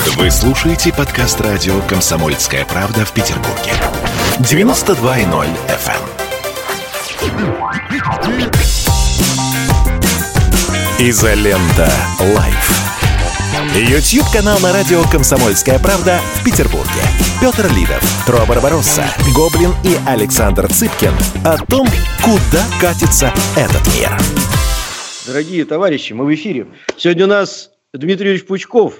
Вы слушаете подкаст радио «Комсомольская правда» в Петербурге. 92.0 FM. Изолента. Live. YouTube-канал на радио «Комсомольская правда» в Петербурге. Петр Лидов, Тру Барбаросса, Гоблин и Александр Цыпкин о том, куда катится этот мир. Дорогие товарищи, мы в эфире. Сегодня у нас Дмитрий Юрьевич Пучков.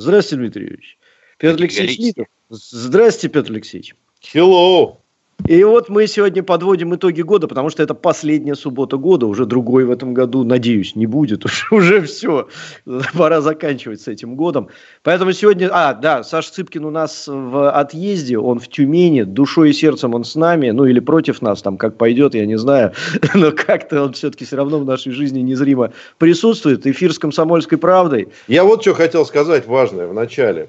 Здравствуйте, Дмитрий Юрьевич. Петр Алексеевич Литов. Здравствуйте, Петр Алексеевич. Hello. И вот мы сегодня подводим итоги года, потому что это последняя суббота года, уже другой в этом году, надеюсь, не будет, уже, уже все, пора заканчивать с этим годом. Поэтому сегодня, а, да, Саша Цыпкин у нас в отъезде, он в Тюмени, душой и сердцем он с нами, ну или против нас, там как пойдет, я не знаю, но как-то он все-таки все равно в нашей жизни незримо присутствует. Эфир с «Комсомольской правдой». Я вот что хотел сказать важное в начале.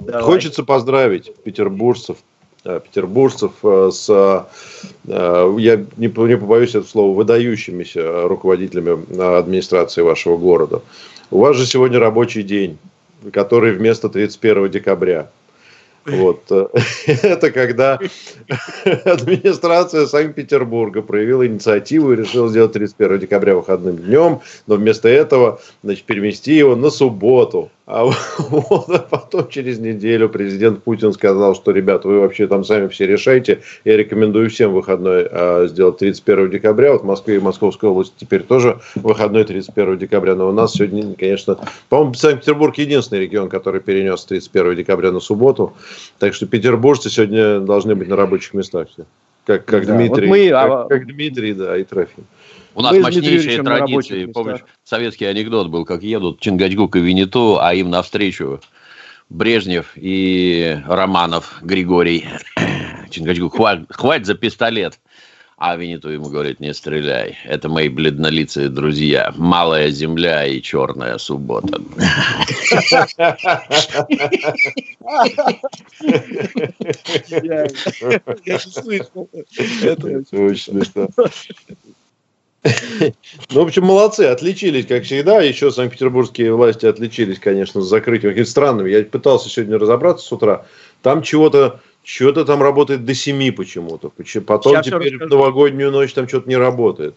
Давай. Хочется поздравить петербуржцев, петербуржцев э, с, э, я не, не побоюсь этого слова, выдающимися руководителями администрации вашего города. У вас же сегодня рабочий день, который вместо 31 декабря. Вот. Это когда администрация Санкт-Петербурга проявила инициативу и решила сделать 31 декабря выходным днем, но вместо этого значит, перевести его на субботу. А вот, а потом через неделю президент Путин сказал, что, ребята, вы вообще там сами все решайте. Я рекомендую всем выходной а, сделать 31 декабря. Вот в Москве и Московской области теперь тоже выходной 31 декабря. Но у нас сегодня, конечно, по-моему, Санкт-Петербург единственный регион, который перенес 31 декабря на субботу. Так что петербуржцы сегодня должны быть на рабочих местах все. Как, как да, Дмитрий, вот мы, как, а... как Дмитрий, да, и Трофим. У нас Мы мощнейшие традиции. Помнишь, советский анекдот был, как едут Чингачгук и Винету, а им навстречу Брежнев и Романов Григорий. Чингачгук, хватит, хватит за пистолет. А Винету ему говорит, не стреляй. Это мои бледнолицые друзья. Малая земля и черная суббота. Я слышал. Смешно. Ну, в общем, молодцы, отличились, как всегда. Еще санкт-петербургские власти отличились, конечно, с закрытием. Какими странными. Я пытался сегодня разобраться с утра. Там чего-то что-то там работает до 7 почему-то. Потом Сейчас теперь в новогоднюю ночь там что-то не работает.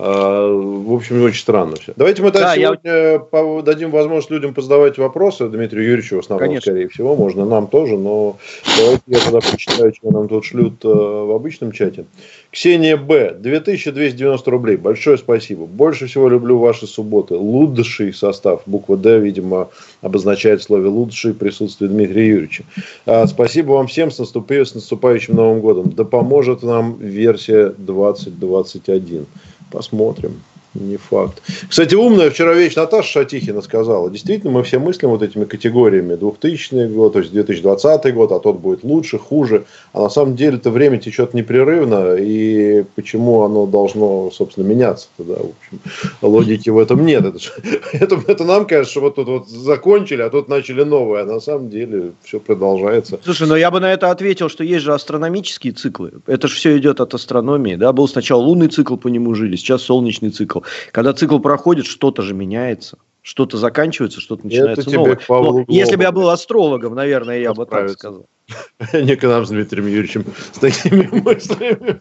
А, в общем, очень странно все. Давайте мы да, сегодня я... дадим возможность людям позадавать вопросы. Дмитрию Юрьевичу в основном, Конечно. скорее всего. Можно нам тоже, но давайте я тогда почитаю, что нам тут шлют э, в обычном чате. Ксения Б. 2290 рублей. Большое спасибо. Больше всего люблю ваши субботы. Лучший состав. Буква Д, видимо, обозначает в слове лучший присутствие Дмитрия Юрьевича. А, спасибо вам всем. С, наступающим, с наступающим Новым годом. Да поможет нам версия 2021. Посмотрим. Не факт. Кстати, умная вчера вещь Наташа Шатихина сказала. Действительно, мы все мыслим вот этими категориями. 2000 год, то есть 2020 год, а тот будет лучше, хуже. А на самом деле это время течет непрерывно. И почему оно должно, собственно, меняться? Да, в общем, логики в этом нет. Это, это, это нам кажется, что вот тут вот закончили, а тут начали новое. А на самом деле все продолжается. Слушай, но я бы на это ответил, что есть же астрономические циклы. Это же все идет от астрономии. Да? Был сначала лунный цикл, по нему жили, сейчас солнечный цикл. Когда цикл проходит, что-то же меняется. Что-то заканчивается, что-то начинается новое. Ну, если бы я был астрологом, наверное, я бы так сказал. Не к нам с Дмитрием Юрьевичем с такими мыслями.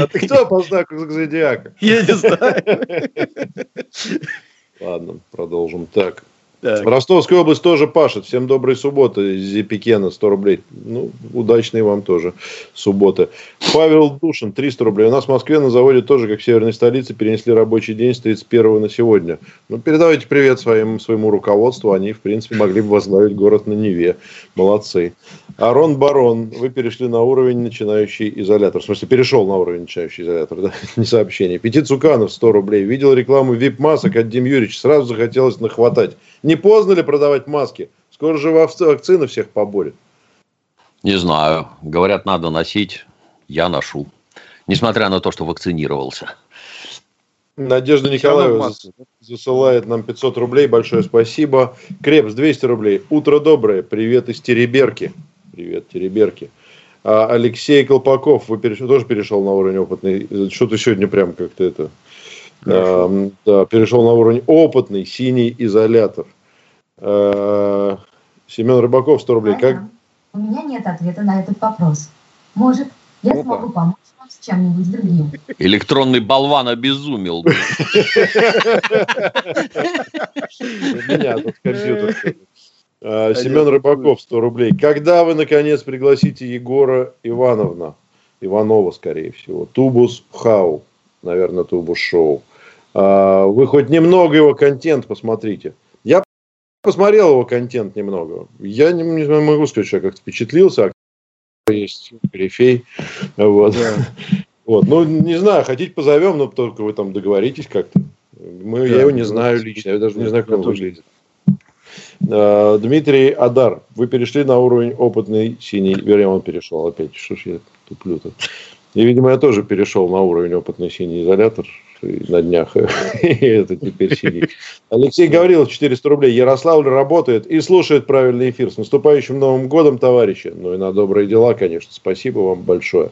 А ты кто по знаку зодиака? Я не знаю. Ладно, продолжим. Так. Так. Ростовская область тоже пашет. Всем доброй субботы. Зипикена 100 рублей. Ну, удачной вам тоже субботы. Павел Душин 300 рублей. У нас в Москве на заводе тоже, как в северной столице, перенесли рабочий день с 31 на сегодня. Ну, передавайте привет своим, своему руководству. Они, в принципе, могли бы возглавить город на Неве. Молодцы. Арон Барон, вы перешли на уровень начинающий изолятор. В смысле, перешел на уровень начинающий изолятор, да? Не сообщение. Пяти Цуканов 100 рублей. Видел рекламу вип-масок от Дим Юрьевич. Сразу захотелось нахватать. Не поздно ли продавать маски? Скоро же вакцины всех поборет. Не знаю. Говорят, надо носить. Я ношу. Несмотря на то, что вакцинировался. Надежда Николаева засылает нам 500 рублей. Большое спасибо. Крепс 200 рублей. Утро доброе. Привет из Тереберки. Привет, Тереберки. А Алексей Колпаков, вы переш... тоже перешел на уровень опытный. Что-то сегодня прям как-то это... А, да, перешел на уровень опытный, синий изолятор. Э, Семен Рыбаков, 100 рублей. Как... У меня нет ответа на этот вопрос. Может, я Опа. смогу помочь вам с чем-нибудь другим. Электронный болван обезумел. Меня тут компьютер. А, Семен Рыбаков, 100 рублей. Когда вы, наконец, пригласите Егора Ивановна? Иванова, скорее всего. Тубус Хау. Наверное, Тубус Шоу. Вы хоть немного его контент посмотрите. Посмотрел его контент немного. Я не, не могу сказать, что я как-то впечатлился. Есть корифей. Вот. Да. вот. Ну, не знаю, хотите позовем, но только вы там договоритесь как-то. Мы, да, я его не знаю лично, я даже не знаю, как он выглядит. А, Дмитрий Адар, вы перешли на уровень опытный синий, вернее, он перешел опять, что ж я туплю-то. И, видимо, я тоже перешел на уровень опытный синий изолятор на днях. Это теперь сидит. Алексей Гаврилов, 400 рублей. Ярославль работает и слушает правильный эфир. С наступающим Новым годом, товарищи. Ну и на добрые дела, конечно. Спасибо вам большое.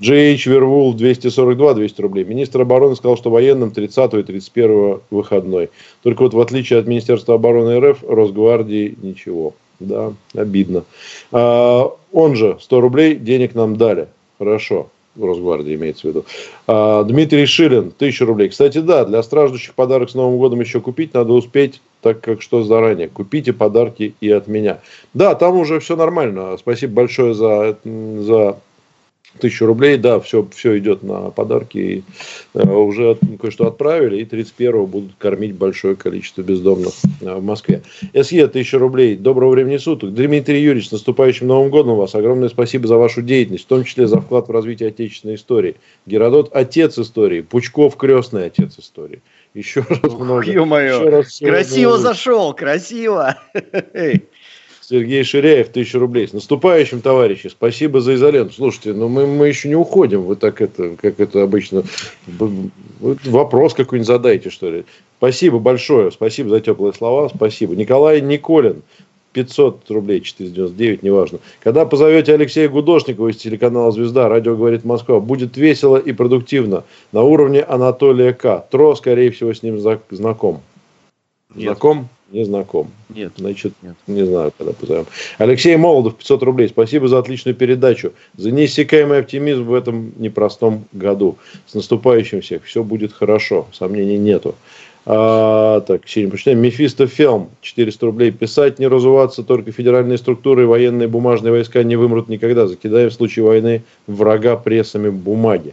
GH Вервул, 242, 200 рублей. Министр обороны сказал, что военным 30 и 31 выходной. Только вот в отличие от Министерства обороны РФ, Росгвардии ничего. Да, обидно. А, он же 100 рублей денег нам дали. Хорошо. Росгвардии имеется в виду. А, Дмитрий Шилин, тысяча рублей. Кстати, да, для страждущих подарок с Новым годом еще купить надо успеть, так как что заранее. Купите подарки и от меня. Да, там уже все нормально. Спасибо большое за, за тысячу рублей, да, все, все идет на подарки. И, э, уже кое-что отправили, и 31-го будут кормить большое количество бездомных э, в Москве. СЕ, тысяча рублей. Доброго времени суток. Дмитрий Юрьевич, с наступающим Новым годом вас. Огромное спасибо за вашу деятельность, в том числе за вклад в развитие отечественной истории. Геродот – отец истории. Пучков – крестный отец истории. Еще раз много. Еще раз красиво зашел, красиво. Сергей Ширяев, тысяча рублей. С наступающим, товарищи. Спасибо за изоленту. Слушайте, ну мы, мы еще не уходим. Вы так это, как это обычно... Вопрос какой-нибудь задайте, что ли. Спасибо большое. Спасибо за теплые слова. Спасибо. Николай Николин. 500 рублей, 499, неважно. Когда позовете Алексея Гудошникова из телеканала «Звезда», радио говорит Москва, будет весело и продуктивно. На уровне Анатолия К. Тро, скорее всего, с ним знаком. Нет. Знаком? Не знаком. Нет. Значит, Нет. не знаю, когда позовем. Алексей Молодов, 500 рублей. Спасибо за отличную передачу. За неиссякаемый оптимизм в этом непростом году. С наступающим всех. Все будет хорошо. Сомнений нету. А, так, сильно почитаем. Мефисто Фелм, 400 рублей. Писать, не разуваться, только федеральные структуры и военные бумажные войска не вымрут никогда. Закидаем в случае войны врага прессами бумаги.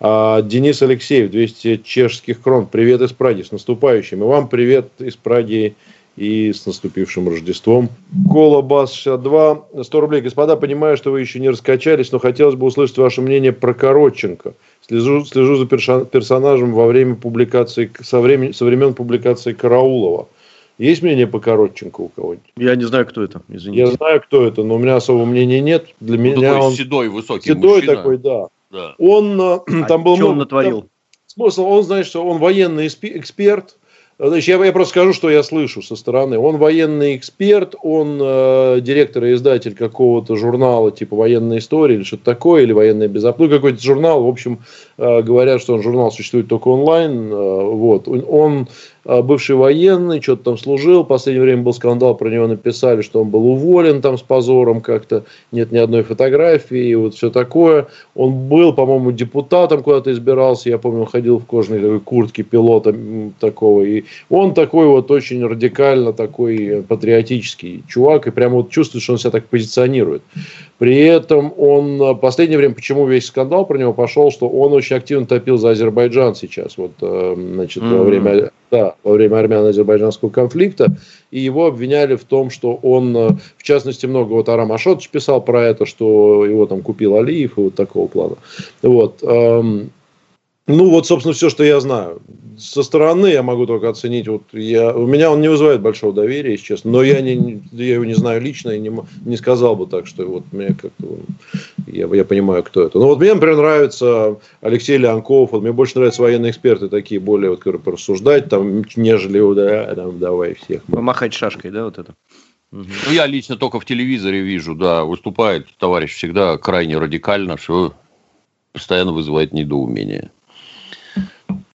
А, Денис Алексеев, 200 чешских крон. Привет из Праги, с наступающим. И вам привет из Праги и с наступившим Рождеством. Кола Бас 62, 100 рублей. Господа, понимаю, что вы еще не раскачались, но хотелось бы услышать ваше мнение про Коротченко. Слежу, слежу за персонажем во время публикации, со, времен, со времен публикации Караулова. Есть мнение по Коротченко у кого-нибудь? Я не знаю, кто это. Извините. Я знаю, кто это, но у меня особого мнения нет. Для ну, меня такой он седой, высокий Седой мужчина. такой, да. Да. Он э, а там был что он натворил? Там, смысл, он знает, что он военный эксперт. Значит, я, я просто скажу, что я слышу со стороны. Он военный эксперт, он э, директор и издатель какого-то журнала типа военная история или что-то такое, или военная безопасность. Ну, какой-то журнал. В общем, э, говорят, что он журнал существует только онлайн. Э, вот. Он а, бывший военный, что-то там служил, в последнее время был скандал, про него написали, что он был уволен там с позором как-то, нет ни одной фотографии, и вот все такое. Он был, по-моему, депутатом куда-то избирался, я помню, он ходил в кожаной такой куртке пилота такого, и он такой вот очень радикально такой патриотический чувак, и прямо вот чувствует, что он себя так позиционирует. При этом он в последнее время, почему весь скандал про него пошел, что он очень активно топил за Азербайджан сейчас, вот, э, значит, mm-hmm. во время да, во время армяно-азербайджанского конфликта, и его обвиняли в том, что он, э, в частности, много, вот Арам Ашотович писал про это, что его там купил Алиев и вот такого плана. Вот. Ну, вот, собственно, все, что я знаю. Со стороны я могу только оценить. Вот я, у меня он не вызывает большого доверия, если честно. Но я, не, я его не знаю лично и не, не сказал бы так, что вот мне как-то... Я, я понимаю, кто это. Но вот мне, например, нравится Алексей Леонков. Вот мне больше нравятся военные эксперты такие, более, вот, которые порассуждать, там, нежели, да, там, давай всех. Помахать шашкой, да, вот это? Ну, я лично только в телевизоре вижу, да, выступает товарищ всегда крайне радикально, все постоянно вызывает недоумение.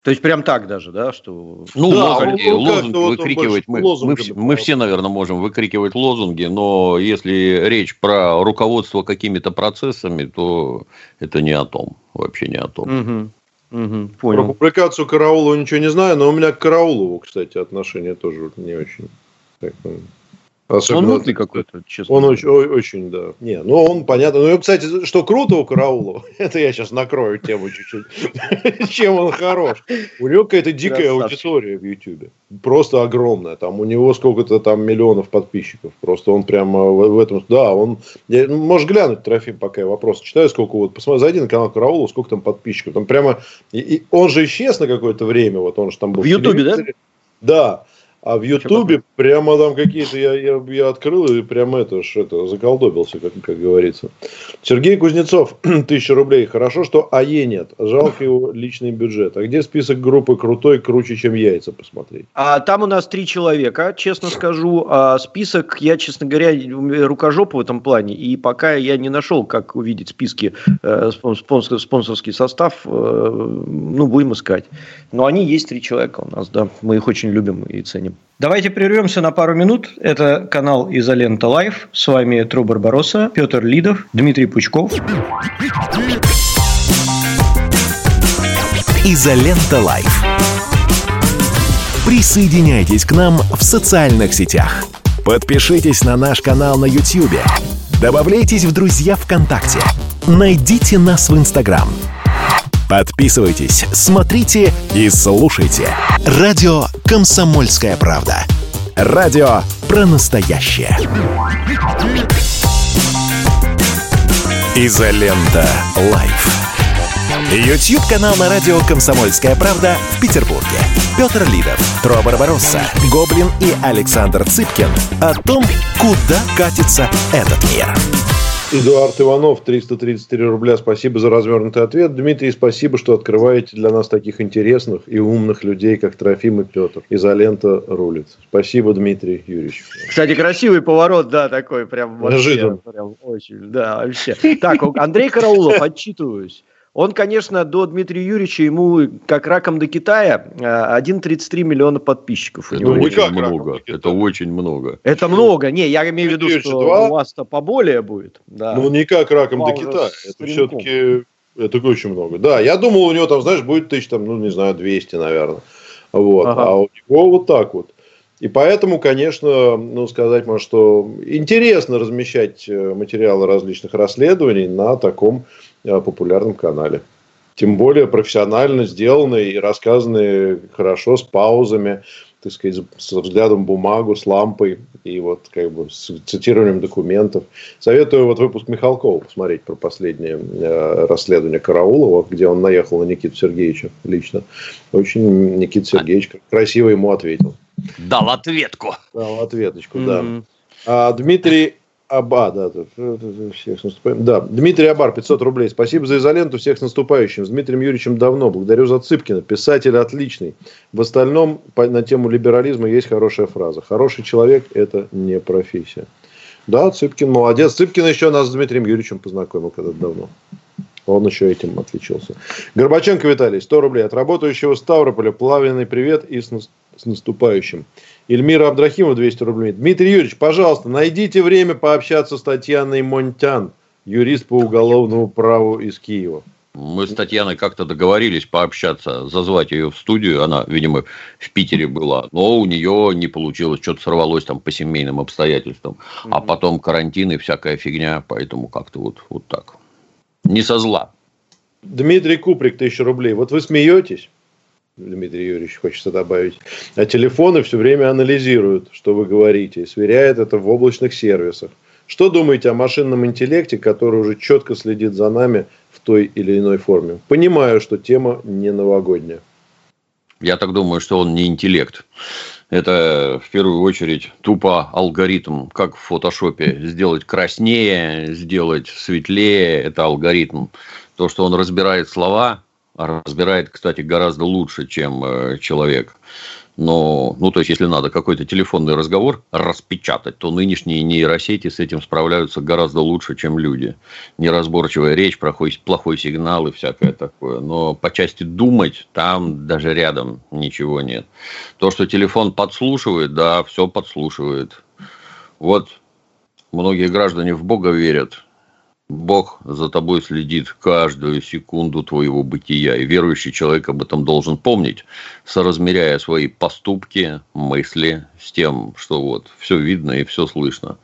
То есть прям так даже, да, что... Ну, да, лозунги, он, лозунги выкрикивать, мы, мы, все, мы все, наверное, можем выкрикивать лозунги, но если речь про руководство какими-то процессами, то это не о том, вообще не о том. Угу. Угу, понял. Про публикацию Караулова ничего не знаю, но у меня к Караулову, кстати, отношение тоже не очень. Так, Особенно, он мутный какой-то, честно. Он очень, очень, да. Не, ну он понятно. Ну, кстати, что круто у Караулова, это я сейчас накрою тему чуть-чуть, чем он хорош. У него какая-то дикая аудитория в Ютубе. Просто огромная. Там у него сколько-то там миллионов подписчиков. Просто он прямо в, этом... Да, он... Ну, можешь глянуть, Трофим, пока я вопрос читаю, сколько вот... Посмотри, зайди на канал Караулова, сколько там подписчиков. Там прямо... И он же исчез на какое-то время. Вот он же там был в Ютубе, да? Да. А в Ютубе прямо там какие-то я, я, я открыл и прямо это, ж, это заколдобился, как, как говорится. Сергей Кузнецов, тысяча рублей. Хорошо, что АЕ нет. Жалко его личный бюджет. А где список группы крутой, круче, чем яйца посмотреть? А там у нас три человека, честно скажу. А список, я, честно говоря, рукожоп в этом плане. И пока я не нашел, как увидеть списки, э, спонсор, спонсорский состав, э, ну, будем искать. Но они есть три человека у нас, да. Мы их очень любим и ценим. Давайте прервемся на пару минут. Это канал Изолента Live. С вами Тру Барбароса, Петр Лидов, Дмитрий Пучков. Изолента Live. Присоединяйтесь к нам в социальных сетях. Подпишитесь на наш канал на YouTube. Добавляйтесь в друзья ВКонтакте. Найдите нас в Инстаграм – Подписывайтесь, смотрите и слушайте. Радио «Комсомольская правда». Радио про настоящее. Изолента. Live. YouTube-канал на радио «Комсомольская правда» в Петербурге. Петр Лидов, Тру Барбаросса, Гоблин и Александр Цыпкин о том, куда катится этот мир. Эдуард Иванов, 333 рубля. Спасибо за развернутый ответ. Дмитрий, спасибо, что открываете для нас таких интересных и умных людей, как Трофим и Петр. Изолента рулит. Спасибо, Дмитрий Юрьевич. Кстати, красивый поворот, да, такой прям. Неожиданно. Прям очень, да, вообще. Так, Андрей Караулов, отчитываюсь. Он, конечно, до Дмитрия Юрьевича, ему как раком до Китая 1,33 миллиона подписчиков. Это очень много. Это очень много. Это много. Не, я имею в виду, что 2? у вас-то поболее будет. Да. Ну, не как раком до Китая. Это все-таки это очень много. Да, я думал, у него там, знаешь, будет тысяч, там, ну, не знаю, 200, наверное. Вот. Ага. А у него вот так вот. И поэтому, конечно, ну, сказать можно, что интересно размещать э, материалы различных расследований на таком Э, популярном канале. Тем более профессионально сделанные и рассказанные хорошо, с паузами, так сказать, с взглядом в бумагу, с лампой и вот как бы с цитированием документов. Советую вот выпуск Михалкова посмотреть про последнее э, расследование Караулова, где он наехал на Никиту Сергеевича лично. Очень Никита Сергеевич красиво ему ответил. Дал ответку. Дал ответочку, mm-hmm. да. А Дмитрий Аба, да, всех с наступающим. Да, Дмитрий Абар, 500 рублей. Спасибо за изоленту, всех с наступающим. С Дмитрием Юрьевичем давно. Благодарю за Цыпкина. Писатель отличный. В остальном на тему либерализма есть хорошая фраза. Хороший человек – это не профессия. Да, Цыпкин молодец. Цыпкин еще нас с Дмитрием Юрьевичем познакомил когда-то давно. Он еще этим отличился. Горбаченко Виталий, 100 рублей. От работающего Ставрополя. Плавленый привет и с, с наступающим. Эльмира Абдрахимова 200 рублей. Дмитрий Юрьевич, пожалуйста, найдите время пообщаться с Татьяной Монтян, юрист по уголовному праву из Киева. Мы с Татьяной как-то договорились пообщаться, зазвать ее в студию. Она, видимо, в Питере была, но у нее не получилось, что-то сорвалось там по семейным обстоятельствам. Mm-hmm. А потом карантин и всякая фигня, поэтому как-то вот, вот так. Не со зла. Дмитрий Куприк, тысяча рублей. Вот вы смеетесь, Дмитрий Юрьевич хочется добавить. А телефоны все время анализируют, что вы говорите, и сверяют это в облачных сервисах. Что думаете о машинном интеллекте, который уже четко следит за нами в той или иной форме? Понимаю, что тема не новогодняя. Я так думаю, что он не интеллект. Это в первую очередь тупо алгоритм, как в фотошопе. Сделать краснее, сделать светлее – это алгоритм. То, что он разбирает слова, разбирает, кстати, гораздо лучше, чем э, человек. Но, ну, то есть, если надо какой-то телефонный разговор распечатать, то нынешние нейросети с этим справляются гораздо лучше, чем люди. Неразборчивая речь, плохой, плохой сигнал и всякое такое. Но по части думать, там даже рядом ничего нет. То, что телефон подслушивает, да, все подслушивает. Вот многие граждане в Бога верят, Бог за тобой следит каждую секунду твоего бытия, и верующий человек об этом должен помнить, соразмеряя свои поступки, мысли с тем, что вот все видно и все слышно.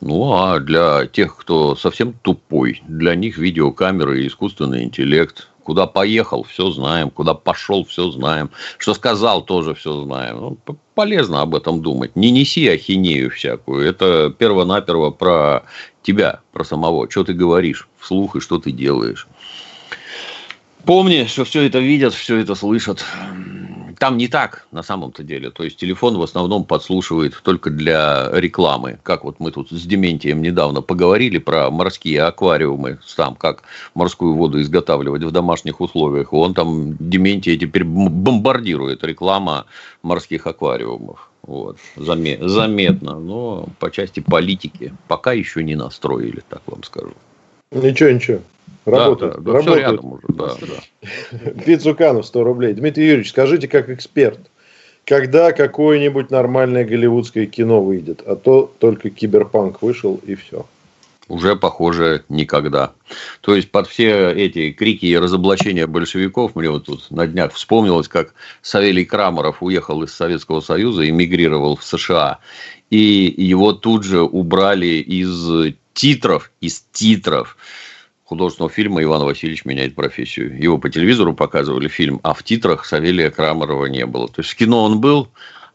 Ну, а для тех, кто совсем тупой, для них видеокамеры и искусственный интеллект Куда поехал, все знаем. Куда пошел, все знаем. Что сказал, тоже все знаем. Ну, полезно об этом думать. Не неси ахинею всякую. Это перво-наперво про тебя, про самого. Что ты говоришь вслух и что ты делаешь. Помни, что все это видят, все это слышат. Там не так на самом-то деле. То есть телефон в основном подслушивает только для рекламы. Как вот мы тут с Дементием недавно поговорили про морские аквариумы, там как морскую воду изготавливать в домашних условиях. Он там Дементия теперь бомбардирует реклама морских аквариумов. Вот. Заметно, но по части политики пока еще не настроили, так вам скажу. Ничего, ничего. Работает. Да, да, работает. Все рядом уже, да, да. Пиццуканов 100 рублей. Дмитрий Юрьевич, скажите, как эксперт, когда какое-нибудь нормальное голливудское кино выйдет? А то только киберпанк вышел и все. Уже, похоже, никогда. То есть, под все эти крики и разоблачения большевиков, мне вот тут на днях вспомнилось, как Савелий Крамаров уехал из Советского Союза, эмигрировал в США. И его тут же убрали из титров, из титров художественного фильма «Иван Васильевич меняет профессию». Его по телевизору показывали фильм, а в титрах Савелия Крамарова не было. То есть в кино он был,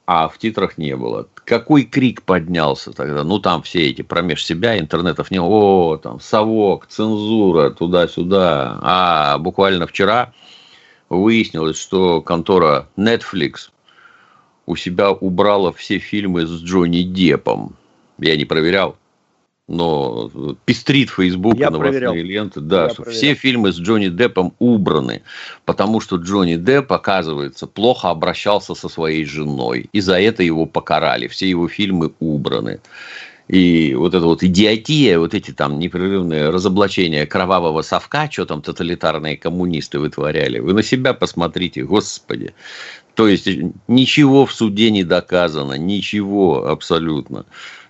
а в титрах не было. Какой крик поднялся тогда? Ну, там все эти промеж себя, интернетов не... О, там, совок, цензура, туда-сюда. А буквально вчера выяснилось, что контора Netflix у себя убрала все фильмы с Джонни Деппом. Я не проверял, но пестрит Фейсбук и новостные проверял. ленты, да, Я что проверял. все фильмы с Джонни Деппом убраны, потому что Джонни Депп, оказывается, плохо обращался со своей женой, и за это его покарали, все его фильмы убраны. И вот эта вот идиотия, вот эти там непрерывные разоблачения кровавого совка, что там тоталитарные коммунисты вытворяли, вы на себя посмотрите, господи. То есть ничего в суде не доказано, ничего абсолютно.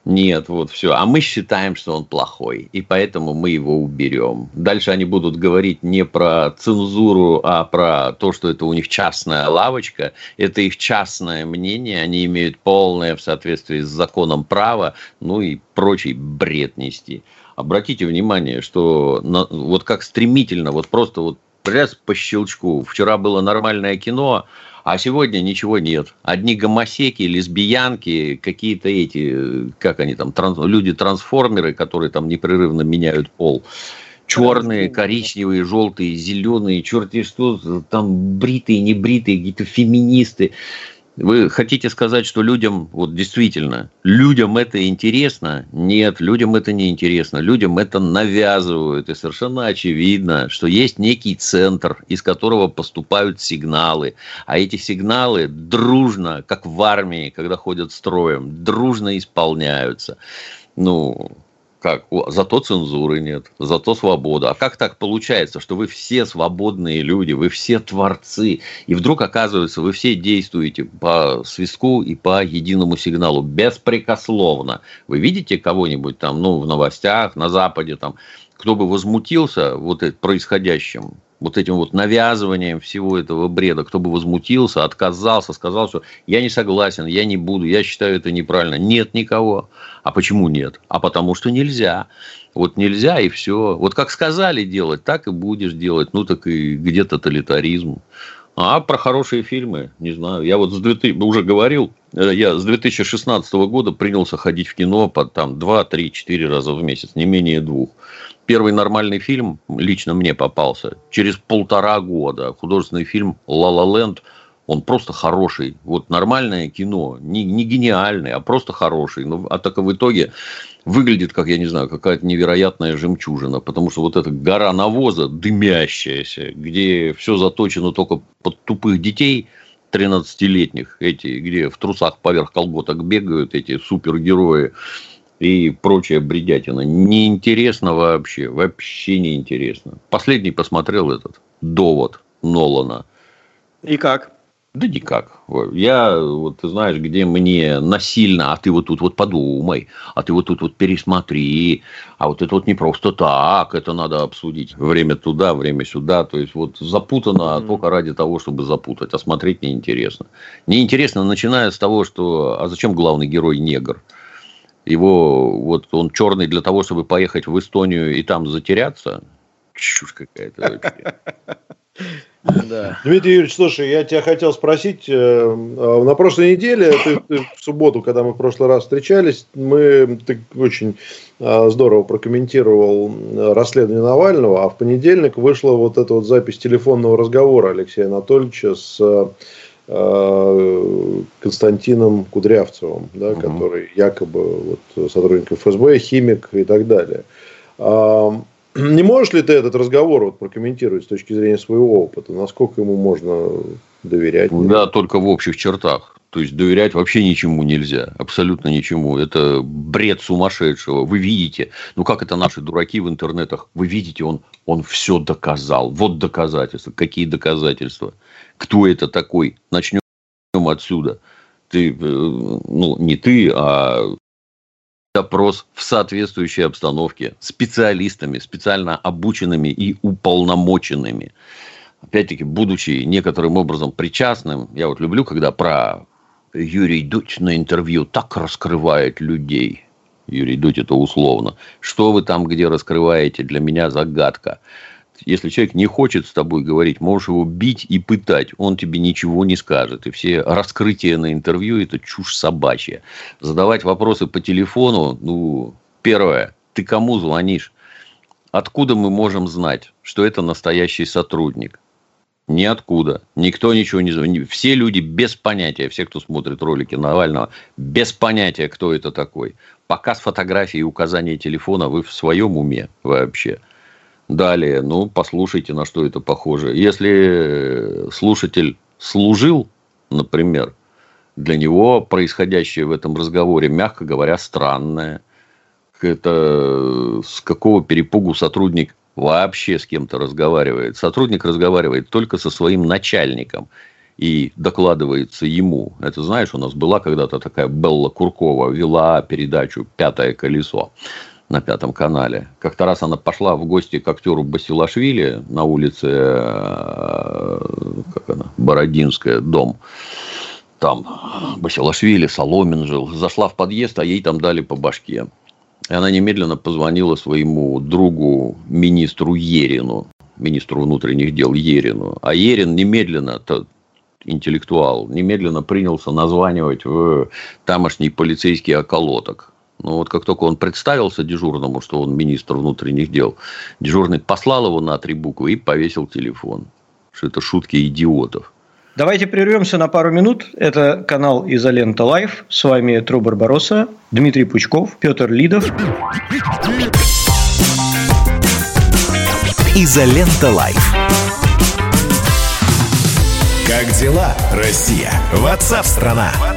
Нет, вот все. А мы считаем, что он плохой, и поэтому мы его уберем. Дальше они будут говорить не про цензуру, а про то, что это у них частная лавочка. Это их частное мнение, они имеют полное в соответствии с законом права, ну и прочий бред нести. Обратите внимание, что на, вот как стремительно, вот просто вот раз по щелчку. Вчера было нормальное кино, а сегодня ничего нет. Одни гомосеки, лесбиянки, какие-то эти, как они там, транс, люди-трансформеры, которые там непрерывно меняют пол. Черные, коричневые, желтые, зеленые, черти что, там бритые, небритые, какие-то феминисты. Вы хотите сказать, что людям, вот действительно, людям это интересно? Нет, людям это не интересно. Людям это навязывают. И совершенно очевидно, что есть некий центр, из которого поступают сигналы. А эти сигналы дружно, как в армии, когда ходят строем, дружно исполняются. Ну, как? Зато цензуры нет, зато свобода. А как так получается, что вы все свободные люди, вы все творцы, и вдруг оказывается, вы все действуете по свистку и по единому сигналу, беспрекословно. Вы видите кого-нибудь там, ну, в новостях, на Западе, там, кто бы возмутился вот происходящим? Вот этим вот навязыванием всего этого бреда, кто бы возмутился, отказался, сказал, что я не согласен, я не буду, я считаю это неправильно. Нет никого. А почему нет? А потому что нельзя. Вот нельзя и все. Вот как сказали делать, так и будешь делать. Ну так и где тоталитаризм. А про хорошие фильмы, не знаю. Я вот с 2000, уже говорил, э, я с 2016 года принялся ходить в кино по там 2, 3, 4 раза в месяц, не менее двух первый нормальный фильм лично мне попался через полтора года. Художественный фильм «Ла Ла Ленд» Он просто хороший. Вот нормальное кино. Не, не гениальный, а просто хороший. Но, а так в итоге выглядит, как, я не знаю, какая-то невероятная жемчужина. Потому что вот эта гора навоза, дымящаяся, где все заточено только под тупых детей, 13-летних, эти, где в трусах поверх колготок бегают, эти супергерои и прочая бредятина. Неинтересно вообще, вообще неинтересно. Последний посмотрел этот «Довод» Нолана. И как? Да никак. Я, вот ты знаешь, где мне насильно, а ты вот тут вот подумай, а ты вот тут вот пересмотри, а вот это вот не просто так, это надо обсудить. Время туда, время сюда. То есть, вот запутано mm-hmm. только ради того, чтобы запутать, а смотреть неинтересно. Неинтересно, начиная с того, что, а зачем главный герой негр? Его, вот он черный для того, чтобы поехать в Эстонию и там затеряться. Чушь какая-то вообще. Да. Дмитрий Юрьевич, слушай, я тебя хотел спросить. Э, на прошлой неделе, ты, ты, в субботу, когда мы в прошлый раз встречались, мы, ты очень э, здорово прокомментировал расследование Навального, а в понедельник вышла вот эта вот запись телефонного разговора Алексея Анатольевича с э, Константином Кудрявцевым, да, угу. который якобы вот, сотрудник ФСБ, химик и так далее. Не можешь ли ты этот разговор вот прокомментировать с точки зрения своего опыта? Насколько ему можно доверять? Да, только в общих чертах. То есть доверять вообще ничему нельзя, абсолютно ничему. Это бред сумасшедшего. Вы видите, ну как это наши дураки в интернетах, вы видите, он, он все доказал. Вот доказательства. Какие доказательства? Кто это такой? Начнем отсюда. Ты, э, ну не ты, а допрос в соответствующей обстановке специалистами, специально обученными и уполномоченными. Опять-таки, будучи некоторым образом причастным, я вот люблю, когда про Юрий Дудь на интервью так раскрывает людей. Юрий Дудь это условно. Что вы там где раскрываете, для меня загадка. Если человек не хочет с тобой говорить, можешь его бить и пытать, он тебе ничего не скажет. И все раскрытия на интервью – это чушь собачья. Задавать вопросы по телефону, ну, первое, ты кому звонишь? Откуда мы можем знать, что это настоящий сотрудник? Ниоткуда. Никто ничего не звонит. Все люди без понятия, все, кто смотрит ролики Навального, без понятия, кто это такой. Показ фотографии и указания телефона, вы в своем уме вообще – Далее, ну, послушайте, на что это похоже. Если слушатель служил, например, для него происходящее в этом разговоре, мягко говоря, странное. Это с какого перепугу сотрудник вообще с кем-то разговаривает. Сотрудник разговаривает только со своим начальником и докладывается ему. Это знаешь, у нас была когда-то такая Белла Куркова, вела передачу «Пятое колесо» на Пятом канале. Как-то раз она пошла в гости к актеру Басилашвили на улице э, как она, Бородинская, дом. Там Басилашвили, Соломин жил. Зашла в подъезд, а ей там дали по башке. И она немедленно позвонила своему другу, министру Ерину, министру внутренних дел Ерину. А Ерин немедленно, интеллектуал, немедленно принялся названивать в тамошний полицейский околоток но ну, вот как только он представился дежурному, что он министр внутренних дел, дежурный послал его на три буквы и повесил телефон. Что это шутки идиотов. Давайте прервемся на пару минут. Это канал Изолента Live. С вами Тру Барбароса, Дмитрий Пучков, Петр Лидов. Изолента Live. Как дела, Россия? Ватсап-страна!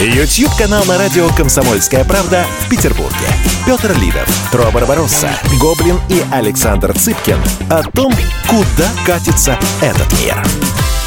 YouTube-канал на радио «Комсомольская правда» в Петербурге. Петр Лидов, Тру Барбаросса, Гоблин и Александр Цыпкин о том, куда катится этот мир.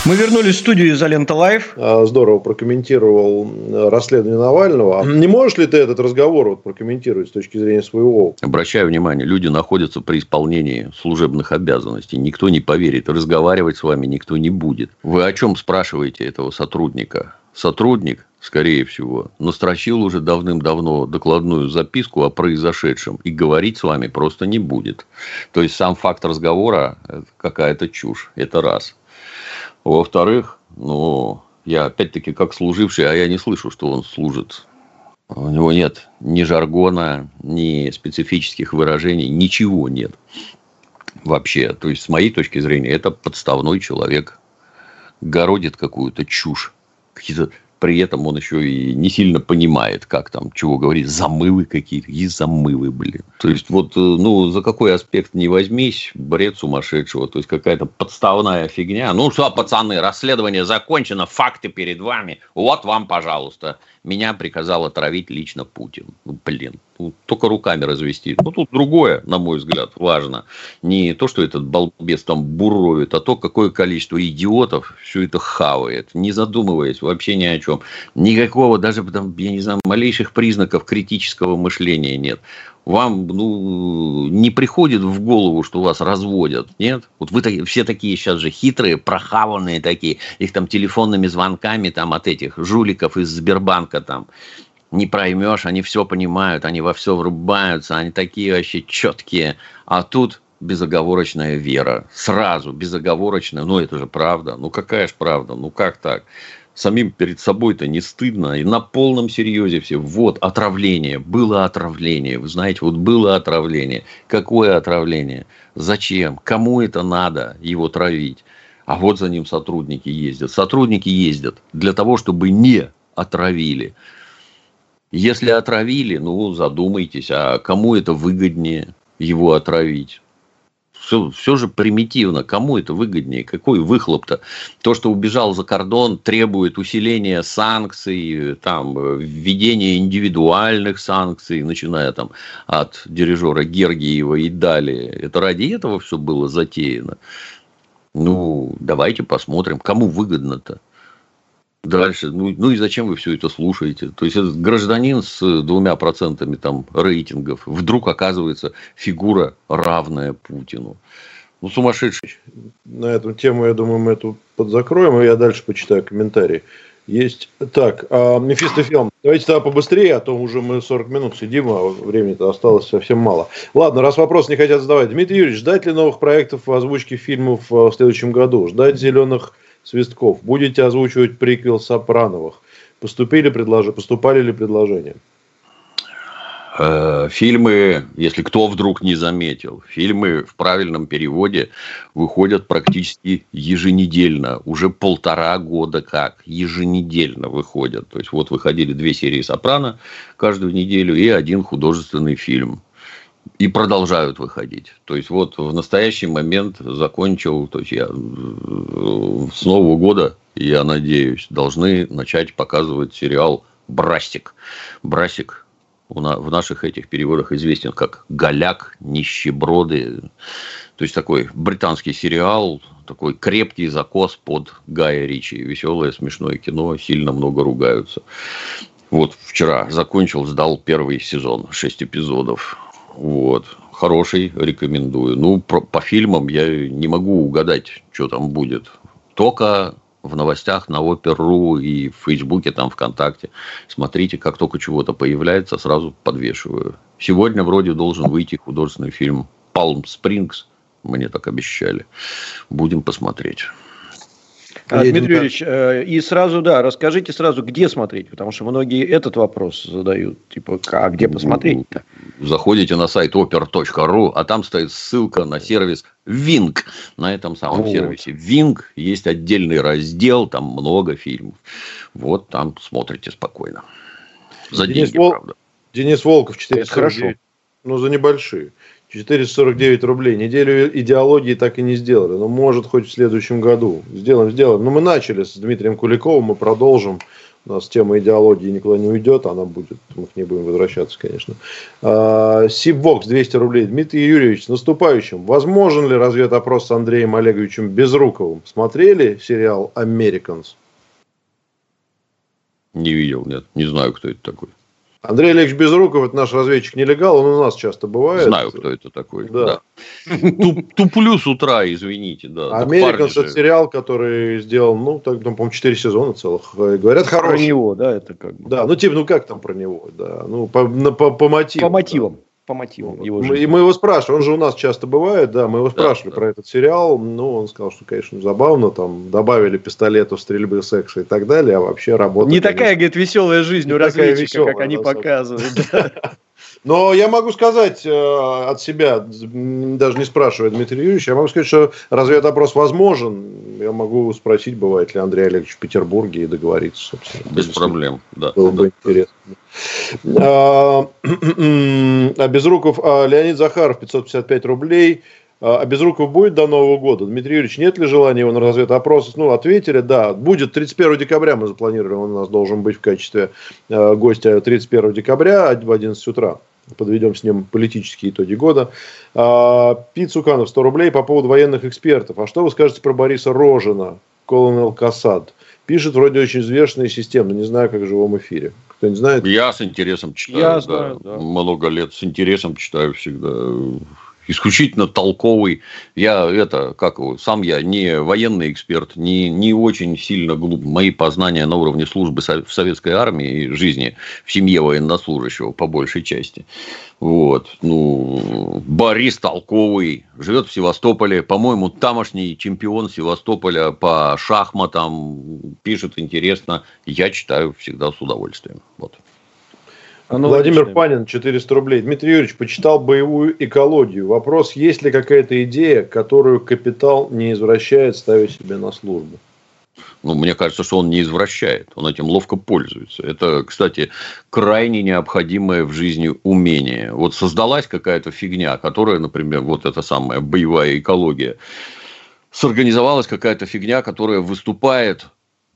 Мы вернулись в студию «Изолента Live». А, здорово прокомментировал расследование Навального. Не можешь ли ты этот разговор вот прокомментировать с точки зрения своего? Обращаю внимание, люди находятся при исполнении служебных обязанностей. Никто не поверит. Разговаривать с вами никто не будет. Вы о чем спрашиваете этого сотрудника? Сотрудник скорее всего, настрочил уже давным-давно докладную записку о произошедшем и говорить с вами просто не будет. То есть сам факт разговора – какая-то чушь. Это раз. Во-вторых, ну, я опять-таки как служивший, а я не слышу, что он служит. У него нет ни жаргона, ни специфических выражений, ничего нет вообще. То есть, с моей точки зрения, это подставной человек. Городит какую-то чушь. Какие-то при этом он еще и не сильно понимает, как там, чего говорить, замывы какие-то, и замывы, блин. То есть, вот, э, ну, за какой аспект не возьмись, бред сумасшедшего, то есть, какая-то подставная фигня. Ну, что, пацаны, расследование закончено, факты перед вами, вот вам, пожалуйста. Меня приказал отравить лично Путин. Ну, блин, ну, только руками развести. Ну, тут другое, на мой взгляд, важно. Не то, что этот балбес там буровит, а то, какое количество идиотов все это хавает, не задумываясь вообще ни о чем. Никакого даже, там, я не знаю, малейших признаков критического мышления нет вам ну, не приходит в голову, что вас разводят, нет? Вот вы так, все такие сейчас же хитрые, прохаванные такие, их там телефонными звонками там от этих жуликов из Сбербанка там не проймешь, они все понимают, они во все врубаются, они такие вообще четкие, а тут безоговорочная вера, сразу безоговорочная, ну это же правда, ну какая же правда, ну как так? самим перед собой-то не стыдно. И на полном серьезе все. Вот отравление. Было отравление. Вы знаете, вот было отравление. Какое отравление? Зачем? Кому это надо его травить? А вот за ним сотрудники ездят. Сотрудники ездят для того, чтобы не отравили. Если отравили, ну задумайтесь, а кому это выгоднее его отравить? все, все же примитивно. Кому это выгоднее? Какой выхлоп-то? То, что убежал за кордон, требует усиления санкций, там, введения индивидуальных санкций, начиная там от дирижера Гергиева и далее. Это ради этого все было затеяно. Ну, давайте посмотрим, кому выгодно-то. Дальше, ну, ну и зачем вы все это слушаете? То есть этот гражданин с двумя процентами там рейтингов вдруг оказывается фигура равная Путину. Ну, сумасшедший. На эту тему, я думаю, мы эту подзакроем, и я дальше почитаю комментарии. Есть. Так, а, Мефистофилм. Давайте тогда побыстрее, а то уже мы 40 минут сидим, а времени-то осталось совсем мало. Ладно, раз вопрос не хотят задавать. Дмитрий Юрьевич, ждать ли новых проектов в озвучке фильмов в следующем году? Ждать зеленых Свистков, будете озвучивать приквел Сопрановых. Поступили предлож... Поступали ли предложения? Э, фильмы, если кто вдруг не заметил, фильмы в правильном переводе выходят практически еженедельно. Уже полтора года как еженедельно выходят. То есть, вот выходили две серии «Сопрано» каждую неделю и один художественный фильм и продолжают выходить. То есть вот в настоящий момент закончил, то есть я э, с Нового года, я надеюсь, должны начать показывать сериал Брастик. Брастик в наших этих переводах известен как Голяк, Нищеброды. То есть такой британский сериал, такой крепкий закос под Гая Ричи. Веселое, смешное кино, сильно много ругаются. Вот вчера закончил, сдал первый сезон, шесть эпизодов. Вот. Хороший, рекомендую. Ну, про, по фильмам я не могу угадать, что там будет. Только в новостях на Опер.ру и в Фейсбуке, там ВКонтакте. Смотрите, как только чего-то появляется, сразу подвешиваю. Сегодня вроде должен выйти художественный фильм «Палм Спрингс». Мне так обещали. Будем посмотреть. А, Дмитрий Юрьевич, э, и сразу, да, расскажите сразу, где смотреть, потому что многие этот вопрос задают, типа, а где посмотреть-то? Заходите на сайт oper.ru, а там стоит ссылка на сервис Wing. На этом самом вот. сервисе Wing есть отдельный раздел, там много фильмов. Вот там смотрите спокойно. За Денис деньги, Вол... правда. Денис Волков, 449. Хорошо. Ну, за небольшие. 449 рублей. Неделю идеологии так и не сделали. Но может хоть в следующем году. Сделаем, сделаем. Но мы начали с Дмитрием Куликовым, мы продолжим. У нас тема идеологии никуда не уйдет, она будет, мы к ней будем возвращаться, конечно. А, Сибвокс 200 рублей. Дмитрий Юрьевич, с наступающим. Возможен ли разведопрос с Андреем Олеговичем Безруковым? Смотрели сериал «Американс»? Не видел, нет. Не знаю, кто это такой. Андрей Олегович Безруков, это наш разведчик-нелегал, он у нас часто бывает. Знаю, кто это такой. Да. Туплю с утра, извините. Да. Американ это сериал, который сделал, ну, так, ну, по-моему, 4 сезона целых. Говорят, хороший. Про него, да, это как бы. Да, ну, типа, ну, как там про него, да. Ну, по, по, по мотивам. По мотивам. Да по мотивам его жизни. И мы его спрашивали, он же у нас часто бывает, да, мы его спрашивали да, про этот сериал, ну, он сказал, что, конечно, забавно, там, добавили пистолетов, стрельбы, секса и так далее, а вообще работа... Не конечно, такая, говорит, веселая жизнь у разведчика, веселая, как они показывают. Но я могу сказать э, от себя, даже не спрашивая Дмитрия Юрьевича, я могу сказать, что разведопрос возможен. Я могу спросить, бывает ли Андрей Олегович в Петербурге и договориться, собственно. Без проблем, да. Было бы интересно. А, а Безруков, а Леонид Захаров, 555 рублей. А, а Безруков будет до Нового года? Дмитрий Юрьевич, нет ли желания его на разведопрос? Ну, ответили, да. Будет 31 декабря, мы запланировали, он у нас должен быть в качестве э, гостя 31 декабря в 11 утра подведем с ним политические итоги года. А, Пит Суканов, 100 рублей по поводу военных экспертов. А что вы скажете про Бориса Рожина, Колонел Касад? Пишет вроде очень взвешенные системы, не знаю, как в живом эфире. Кто не знает? Я с интересом читаю, Я да. Знаю, да. Много лет с интересом читаю всегда исключительно толковый. Я это, как сам я не военный эксперт, не, не очень сильно глуп. Мои познания на уровне службы в советской армии и жизни в семье военнослужащего по большей части. Вот. Ну, Борис толковый, живет в Севастополе. По-моему, тамошний чемпион Севастополя по шахматам пишет интересно. Я читаю всегда с удовольствием. Вот. Владимир Панин, 400 рублей. Дмитрий Юрьевич, почитал боевую экологию. Вопрос, есть ли какая-то идея, которую капитал не извращает, ставя себе на службу? Ну, мне кажется, что он не извращает, он этим ловко пользуется. Это, кстати, крайне необходимое в жизни умение. Вот создалась какая-то фигня, которая, например, вот эта самая боевая экология, сорганизовалась какая-то фигня, которая выступает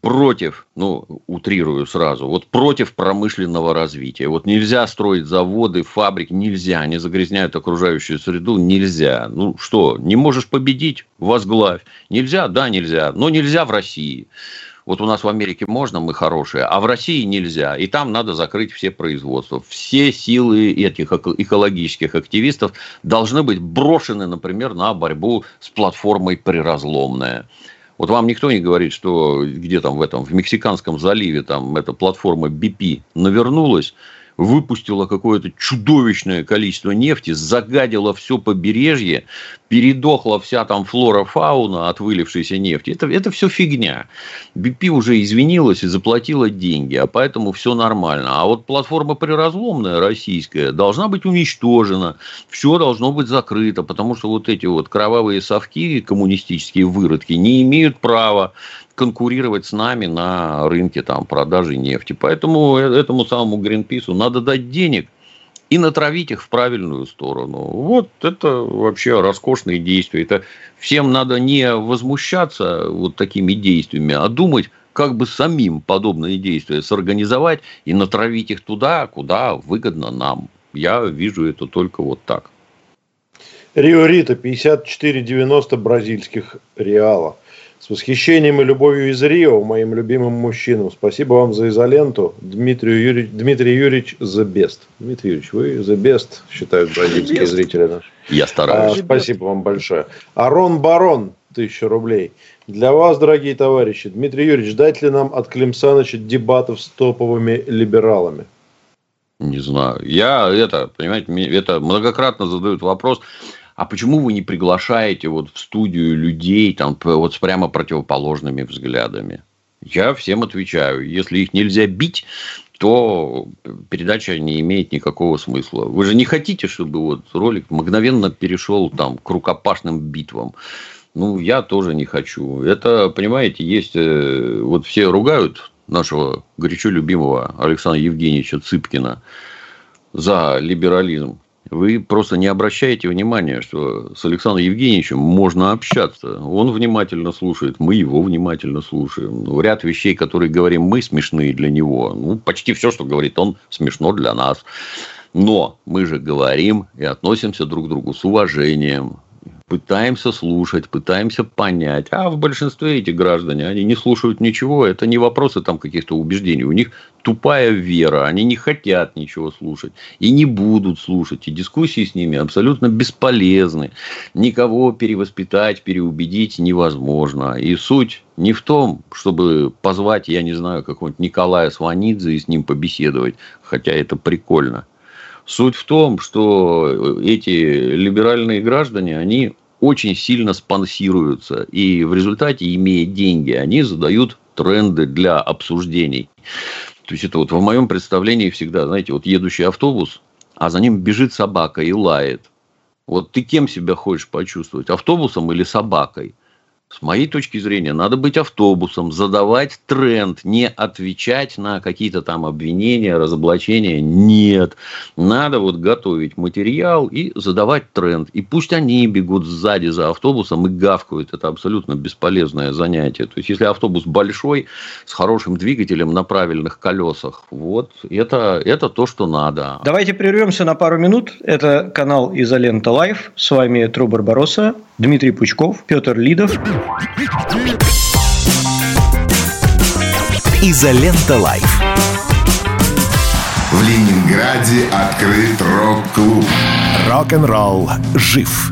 против, ну, утрирую сразу, вот против промышленного развития. Вот нельзя строить заводы, фабрики, нельзя, они загрязняют окружающую среду, нельзя. Ну что, не можешь победить, возглавь. Нельзя, да, нельзя, но нельзя в России. Вот у нас в Америке можно, мы хорошие, а в России нельзя. И там надо закрыть все производства. Все силы этих экологических активистов должны быть брошены, например, на борьбу с платформой «Приразломная». Вот вам никто не говорит, что где там в этом, в Мексиканском заливе там эта платформа BP навернулась, выпустила какое-то чудовищное количество нефти, загадила все побережье, передохла вся там флора, фауна от вылившейся нефти. Это, это все фигня. BP уже извинилась и заплатила деньги, а поэтому все нормально. А вот платформа приразломная российская должна быть уничтожена, все должно быть закрыто, потому что вот эти вот кровавые совки, коммунистические выродки, не имеют права конкурировать с нами на рынке там, продажи нефти. Поэтому э, этому самому Гринпису надо дать денег и натравить их в правильную сторону. Вот это вообще роскошные действия. Это всем надо не возмущаться вот такими действиями, а думать, как бы самим подобные действия сорганизовать и натравить их туда, куда выгодно нам. Я вижу это только вот так. Рио Рита 54,90 бразильских реала. С восхищением и любовью из Рио, моим любимым мужчинам. Спасибо вам за изоленту. Дмитрий Юрьевич, Дмитрий Юрьевич the best. Дмитрий Юрьевич, вы the best, считают бразильские зрители наши. Я стараюсь. А, спасибо вам большое. Арон Барон, тысяча рублей. Для вас, дорогие товарищи, Дмитрий Юрьевич, ждать ли нам от Климсаныча дебатов с топовыми либералами? Не знаю. Я это, понимаете, это многократно задают вопрос а почему вы не приглашаете вот в студию людей там вот с прямо противоположными взглядами? Я всем отвечаю, если их нельзя бить, то передача не имеет никакого смысла. Вы же не хотите, чтобы вот ролик мгновенно перешел там к рукопашным битвам. Ну, я тоже не хочу. Это, понимаете, есть... Э, вот все ругают нашего горячо любимого Александра Евгеньевича Цыпкина за либерализм. Вы просто не обращаете внимания, что с Александром Евгеньевичем можно общаться. Он внимательно слушает, мы его внимательно слушаем. Ну, ряд вещей, которые говорим мы, смешные для него. Ну, почти все, что говорит он, смешно для нас. Но мы же говорим и относимся друг к другу с уважением. Пытаемся слушать, пытаемся понять. А в большинстве эти граждане, они не слушают ничего. Это не вопросы там каких-то убеждений. У них тупая вера. Они не хотят ничего слушать. И не будут слушать. И дискуссии с ними абсолютно бесполезны. Никого перевоспитать, переубедить невозможно. И суть не в том, чтобы позвать, я не знаю, какого-нибудь Николая Сванидзе и с ним побеседовать. Хотя это прикольно. Суть в том, что эти либеральные граждане, они очень сильно спонсируются. И в результате, имея деньги, они задают тренды для обсуждений. То есть, это вот в моем представлении всегда, знаете, вот едущий автобус, а за ним бежит собака и лает. Вот ты кем себя хочешь почувствовать, автобусом или собакой? С моей точки зрения, надо быть автобусом, задавать тренд, не отвечать на какие-то там обвинения, разоблачения. Нет. Надо вот готовить материал и задавать тренд. И пусть они бегут сзади за автобусом и гавкают. Это абсолютно бесполезное занятие. То есть, если автобус большой, с хорошим двигателем на правильных колесах, вот это, это то, что надо. Давайте прервемся на пару минут. Это канал Изолента Live. С вами Тру Барбароса, Дмитрий Пучков, Петр Лидов. Изолента Live. В Ленинграде открыт рок-клуб. Рок-н-ролл жив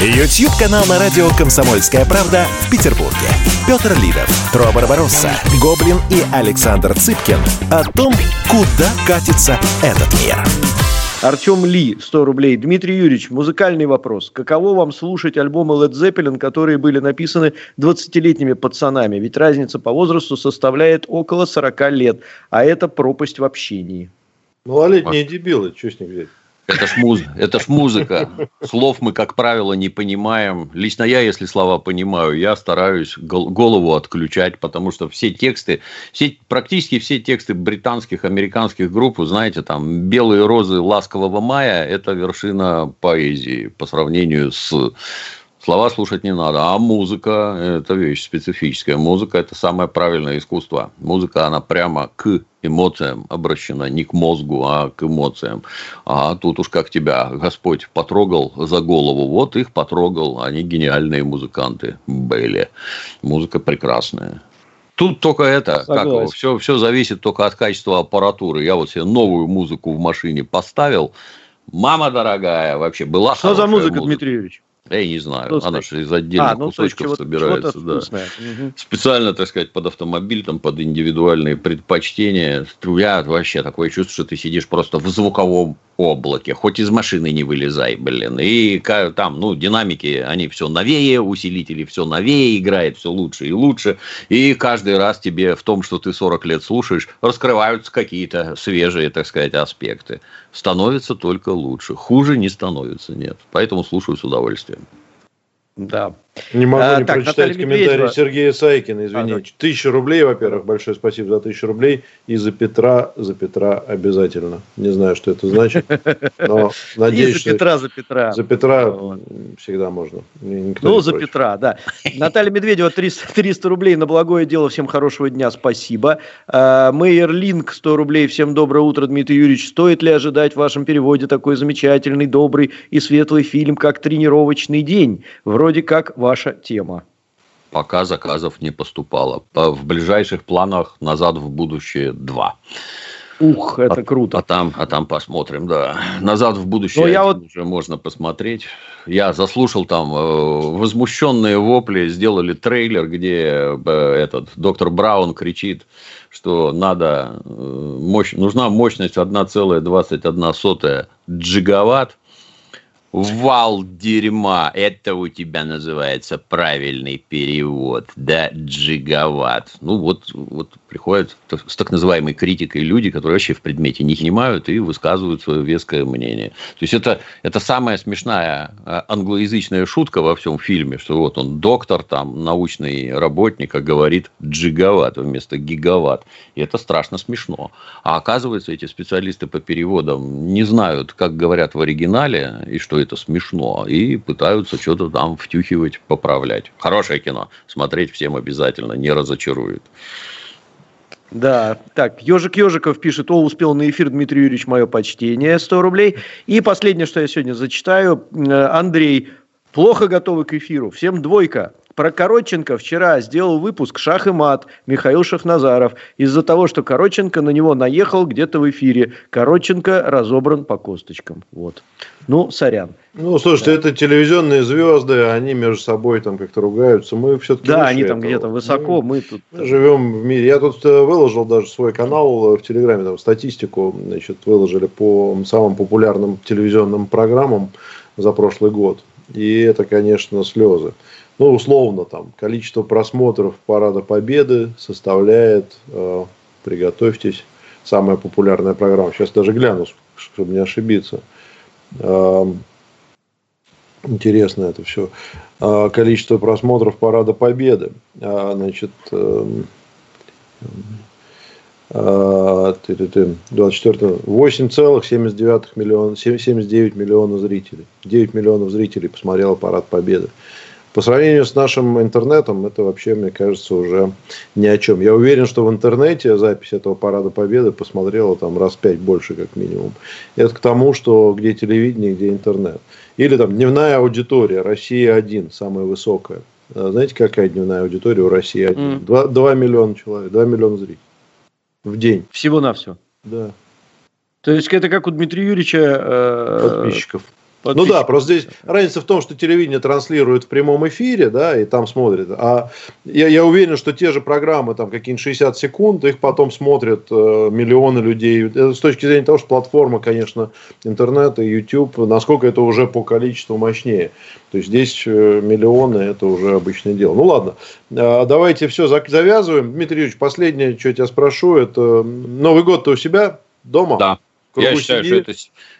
YouTube-канал на радио «Комсомольская правда» в Петербурге. Петр Лидов, Тро Барбаросса, Гоблин и Александр Цыпкин о том, куда катится этот мир. Артем Ли, 100 рублей. Дмитрий Юрьевич, музыкальный вопрос. Каково вам слушать альбомы Led Zeppelin, которые были написаны 20-летними пацанами? Ведь разница по возрасту составляет около 40 лет, а это пропасть в общении. Малолетние дебилы, что с них взять? Это ж, муз... это ж музыка. Слов мы, как правило, не понимаем. Лично я, если слова понимаю, я стараюсь голову отключать, потому что все тексты, все, практически все тексты британских, американских групп, вы знаете, там «Белые розы ласкового мая» – это вершина поэзии по сравнению с Слова слушать не надо, а музыка – это вещь специфическая. Музыка – это самое правильное искусство. Музыка, она прямо к эмоциям обращена, не к мозгу, а к эмоциям. А тут уж как тебя Господь потрогал за голову, вот их потрогал, они гениальные музыканты были. Музыка прекрасная. Тут только это, Согласен. как все, все зависит только от качества аппаратуры. Я вот себе новую музыку в машине поставил. Мама дорогая, вообще была Что за музыка, музыка, Дмитрий Юрьевич? Я не знаю, Вкусный. она же из отдельных а, ну, кусочков собирается. Да. Угу. Специально, так сказать, под автомобиль, там, под индивидуальные предпочтения. Я вообще такое чувство, что ты сидишь просто в звуковом облаке, хоть из машины не вылезай, блин. И там, ну, динамики, они все новее, усилители все новее, играет все лучше и лучше. И каждый раз тебе в том, что ты 40 лет слушаешь, раскрываются какие-то свежие, так сказать, аспекты. Становится только лучше. Хуже не становится, нет. Поэтому слушаю с удовольствием. Да. Не могу а, не так, прочитать комментарий Медведева. Сергея Сайкина, извини. А, тысяча рублей, во-первых, большое спасибо за тысячу рублей. И за Петра, за Петра обязательно. Не знаю, что это значит, но надеюсь, и за Петра, за Петра. За Петра всегда можно. Ну, за Петра, да. Наталья Медведева, 300, 300 рублей на благое дело. Всем хорошего дня, спасибо. А, Мейер Линк, 100 рублей. Всем доброе утро, Дмитрий Юрьевич. Стоит ли ожидать в вашем переводе такой замечательный, добрый и светлый фильм, как «Тренировочный день»? Вроде как ваша тема? Пока заказов не поступало. В ближайших планах «Назад в будущее 2». Ух, это а, круто. А там, а там посмотрим, да. Назад в будущее я вот... уже можно посмотреть. Я заслушал там э, возмущенные вопли, сделали трейлер, где э, этот доктор Браун кричит, что надо э, мощь, нужна мощность 1,21 джигаватт Вал дерьма. Это у тебя называется правильный перевод. Да, джигават. Ну, вот, вот приходят с так называемой критикой люди, которые вообще в предмете не понимают и высказывают свое веское мнение. То есть, это, это самая смешная а, англоязычная шутка во всем фильме, что вот он доктор, там, научный работник, а говорит джигават вместо гигават. И это страшно смешно. А оказывается, эти специалисты по переводам не знают, как говорят в оригинале, и что это смешно, и пытаются что-то там втюхивать, поправлять. Хорошее кино. Смотреть всем обязательно, не разочарует. Да, так, Ежик Ежиков пишет, о, успел на эфир Дмитрий Юрьевич, мое почтение, 100 рублей. И последнее, что я сегодня зачитаю, э, Андрей, плохо готовы к эфиру, всем двойка. Про Коротченко вчера сделал выпуск «Шах и мат» Михаил Шахназаров. Из-за того, что Коротченко на него наехал где-то в эфире. Коротченко разобран по косточкам. Вот. Ну, сорян. Ну, слушайте, да. это телевизионные звезды, они между собой там как-то ругаются. Мы все-таки Да, они там где-то высоко, мы, мы тут... Мы живем в мире. Я тут э, выложил даже свой канал в Телеграме, там статистику, значит, выложили по самым популярным телевизионным программам за прошлый год. И это, конечно, слезы ну, условно, там, количество просмотров Парада Победы составляет, э, приготовьтесь, самая популярная программа. Сейчас даже гляну, чтобы не ошибиться. Э, интересно это все. Э, количество просмотров Парада Победы. Э, значит, э, 24 8,79 миллиона, 79 миллионов зрителей. 9 миллионов зрителей посмотрело Парад Победы. По сравнению с нашим интернетом, это вообще, мне кажется, уже ни о чем. Я уверен, что в интернете запись этого Парада Победы посмотрела там раз пять больше, как минимум. Это к тому, что где телевидение, где интернет. Или там дневная аудитория, Россия один, самая высокая. А знаете, какая дневная аудитория у России один? Mm. 2, 2 миллиона человек, 2 миллиона зрителей в день. Всего-навсего? Да. То есть, это как у Дмитрия Юрьевича... Э, Подписчиков. Ну да, просто здесь разница в том, что телевидение транслирует в прямом эфире, да, и там смотрят. А я, я уверен, что те же программы, там какие-нибудь 60 секунд, их потом смотрят э, миллионы людей. Это с точки зрения того, что платформа, конечно, интернет и YouTube, насколько это уже по количеству мощнее. То есть здесь э, миллионы это уже обычное дело. Ну ладно, э, давайте все завязываем. Дмитрий Юрьевич, последнее, что я тебя спрошу, это Новый год-то у себя дома? Да. Я считаю, что это,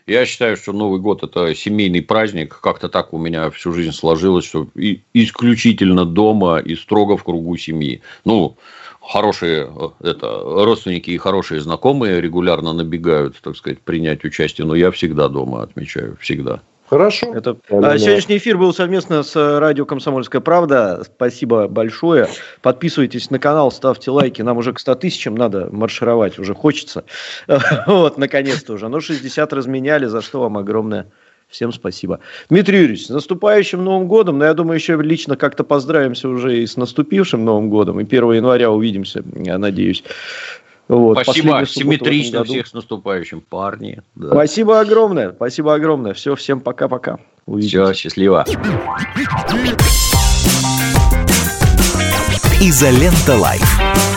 я считаю, что Новый год это семейный праздник. Как-то так у меня всю жизнь сложилось, что и, исключительно дома и строго в кругу семьи. Ну, хорошие э, это, родственники и хорошие знакомые регулярно набегают, так сказать, принять участие, но я всегда дома отмечаю, всегда. Хорошо. Это... А, сегодняшний эфир был совместно с радио «Комсомольская правда». Спасибо большое. Подписывайтесь на канал, ставьте лайки. Нам уже к 100 тысячам надо маршировать, уже хочется. Вот, наконец-то уже. Ну, 60 разменяли, за что вам огромное Всем спасибо. Дмитрий Юрьевич, с наступающим Новым годом. Но я думаю, еще лично как-то поздравимся уже и с наступившим Новым годом. И 1 января увидимся, я надеюсь. Вот, Спасибо, симметрично всех с наступающим, парни. Да. Спасибо огромное, спасибо огромное. Все, всем пока-пока. Все, счастливо. Изолента Лайф.